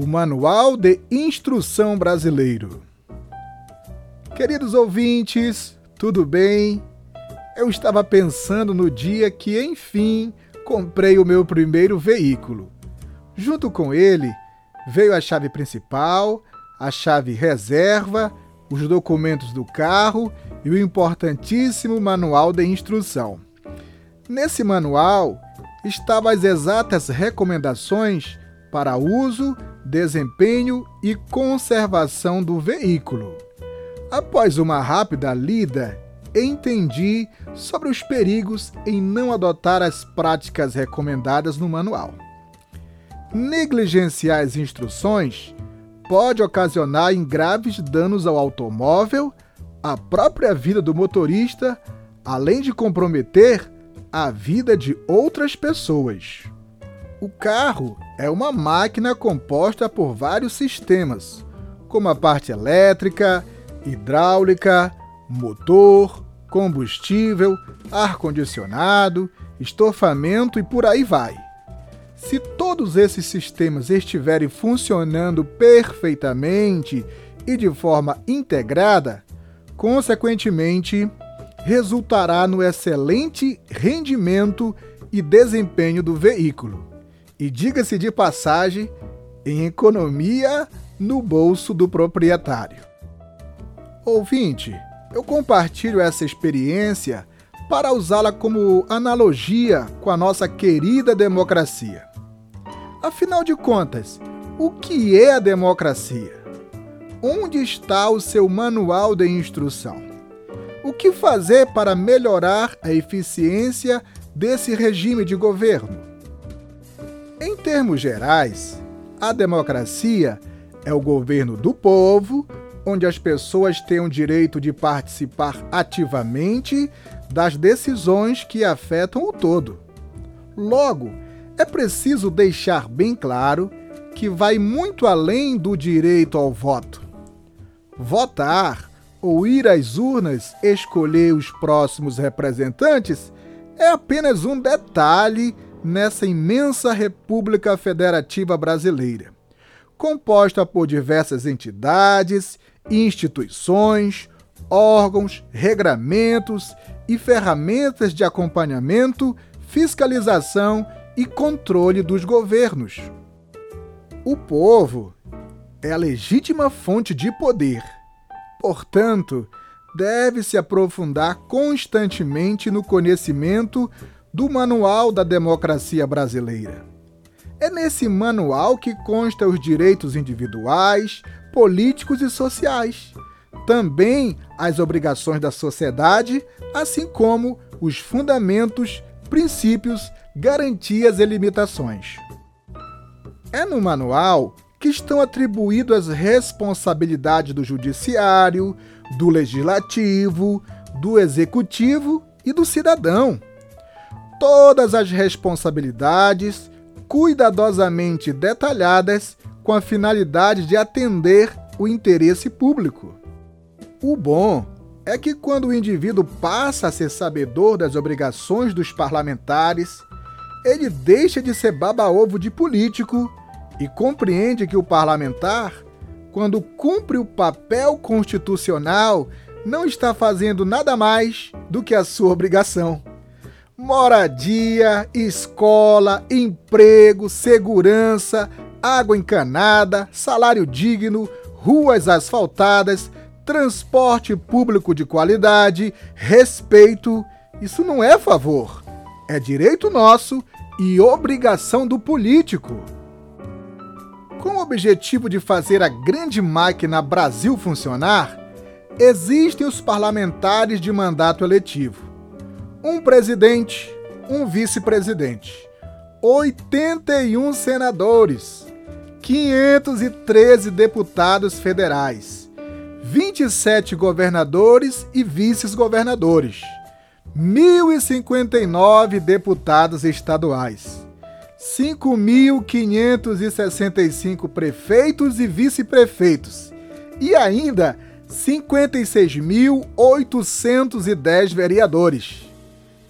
o Manual de Instrução Brasileiro. Queridos ouvintes, tudo bem? Eu estava pensando no dia que, enfim, comprei o meu primeiro veículo. Junto com ele, veio a chave principal, a chave reserva, os documentos do carro e o importantíssimo manual de instrução. Nesse manual estavam as exatas recomendações para uso, desempenho e conservação do veículo. Após uma rápida lida, entendi sobre os perigos em não adotar as práticas recomendadas no manual. Negligenciar as instruções pode ocasionar em graves danos ao automóvel, à própria vida do motorista, além de comprometer a vida de outras pessoas. O carro é uma máquina composta por vários sistemas, como a parte elétrica, hidráulica, motor, combustível, ar-condicionado, estofamento e por aí vai. Se todos esses sistemas estiverem funcionando perfeitamente e de forma integrada, consequentemente, resultará no excelente rendimento e desempenho do veículo. E diga-se de passagem, em economia no bolso do proprietário. Ouvinte, eu compartilho essa experiência para usá-la como analogia com a nossa querida democracia. Afinal de contas, o que é a democracia? Onde está o seu manual de instrução? O que fazer para melhorar a eficiência desse regime de governo? Em termos gerais, a democracia é o governo do povo, onde as pessoas têm o direito de participar ativamente das decisões que afetam o todo. Logo, é preciso deixar bem claro que vai muito além do direito ao voto. Votar ou ir às urnas escolher os próximos representantes é apenas um detalhe nessa imensa República Federativa Brasileira, composta por diversas entidades, instituições, órgãos, regramentos e ferramentas de acompanhamento, fiscalização e controle dos governos. O povo é a legítima fonte de poder. Portanto, deve se aprofundar constantemente no conhecimento do Manual da Democracia Brasileira. É nesse manual que consta os direitos individuais, políticos e sociais também as obrigações da sociedade, assim como os fundamentos, princípios, garantias e limitações. É no manual que estão atribuídas as responsabilidades do judiciário, do legislativo, do executivo e do cidadão. Todas as responsabilidades cuidadosamente detalhadas com a finalidade de atender o interesse público. O bom é que quando o indivíduo passa a ser sabedor das obrigações dos parlamentares, ele deixa de ser baba-ovo de político e compreende que o parlamentar, quando cumpre o papel constitucional, não está fazendo nada mais do que a sua obrigação. Moradia, escola, emprego, segurança, água encanada, salário digno, ruas asfaltadas, transporte público de qualidade, respeito. Isso não é favor, é direito nosso e obrigação do político. Com o objetivo de fazer a grande máquina Brasil funcionar, existem os parlamentares de mandato eletivo. Um presidente, um vice-presidente, 81 senadores, 513 deputados federais, 27 governadores e vices-governadores, 1.059 deputados estaduais, 5.565 prefeitos e vice-prefeitos e ainda 56.810 vereadores.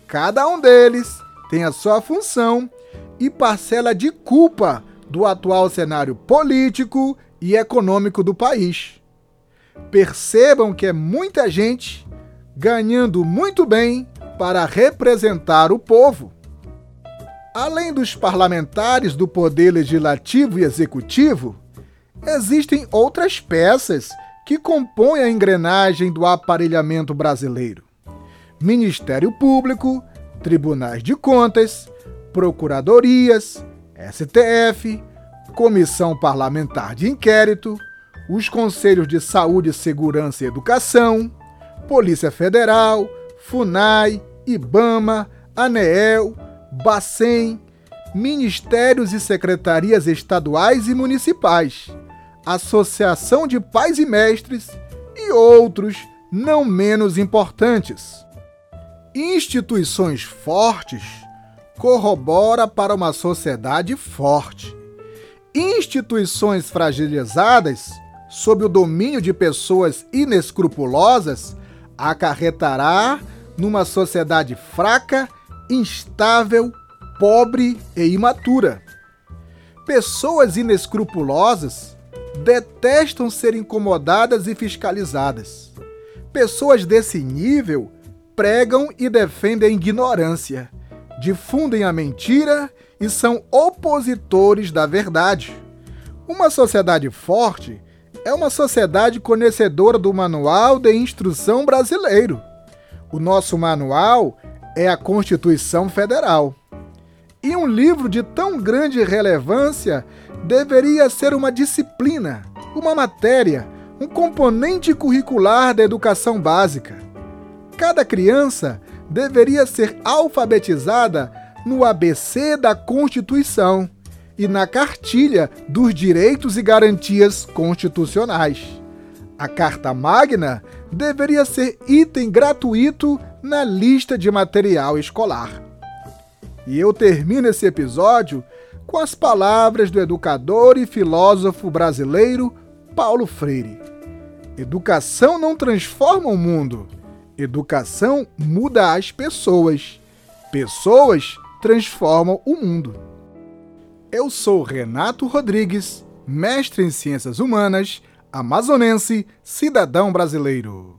Cada um deles tem a sua função e parcela de culpa do atual cenário político e econômico do país. Percebam que é muita gente ganhando muito bem para representar o povo. Além dos parlamentares do Poder Legislativo e Executivo, existem outras peças que compõem a engrenagem do aparelhamento brasileiro: Ministério Público, Tribunais de Contas, Procuradorias, STF, Comissão Parlamentar de Inquérito, os Conselhos de Saúde, Segurança e Educação, Polícia Federal, FUNAI, IBAMA, ANEEL, Bacen, Ministérios e Secretarias Estaduais e Municipais, Associação de Pais e Mestres e outros não menos importantes. Instituições fortes corrobora para uma sociedade forte. Instituições fragilizadas, sob o domínio de pessoas inescrupulosas, acarretará numa sociedade fraca, instável, pobre e imatura. Pessoas inescrupulosas detestam ser incomodadas e fiscalizadas. Pessoas desse nível pregam e defendem a ignorância difundem a mentira e são opositores da verdade. Uma sociedade forte é uma sociedade conhecedora do Manual de Instrução Brasileiro. O nosso manual é a Constituição Federal. E um livro de tão grande relevância deveria ser uma disciplina, uma matéria, um componente curricular da educação básica. Cada criança deveria ser alfabetizada no ABC da Constituição e na Cartilha dos Direitos e Garantias Constitucionais. A Carta Magna deveria ser item gratuito na lista de material escolar. E eu termino esse episódio com as palavras do educador e filósofo brasileiro Paulo Freire. Educação não transforma o mundo, Educação muda as pessoas. Pessoas transformam o mundo. Eu sou Renato Rodrigues, mestre em Ciências Humanas, amazonense, cidadão brasileiro.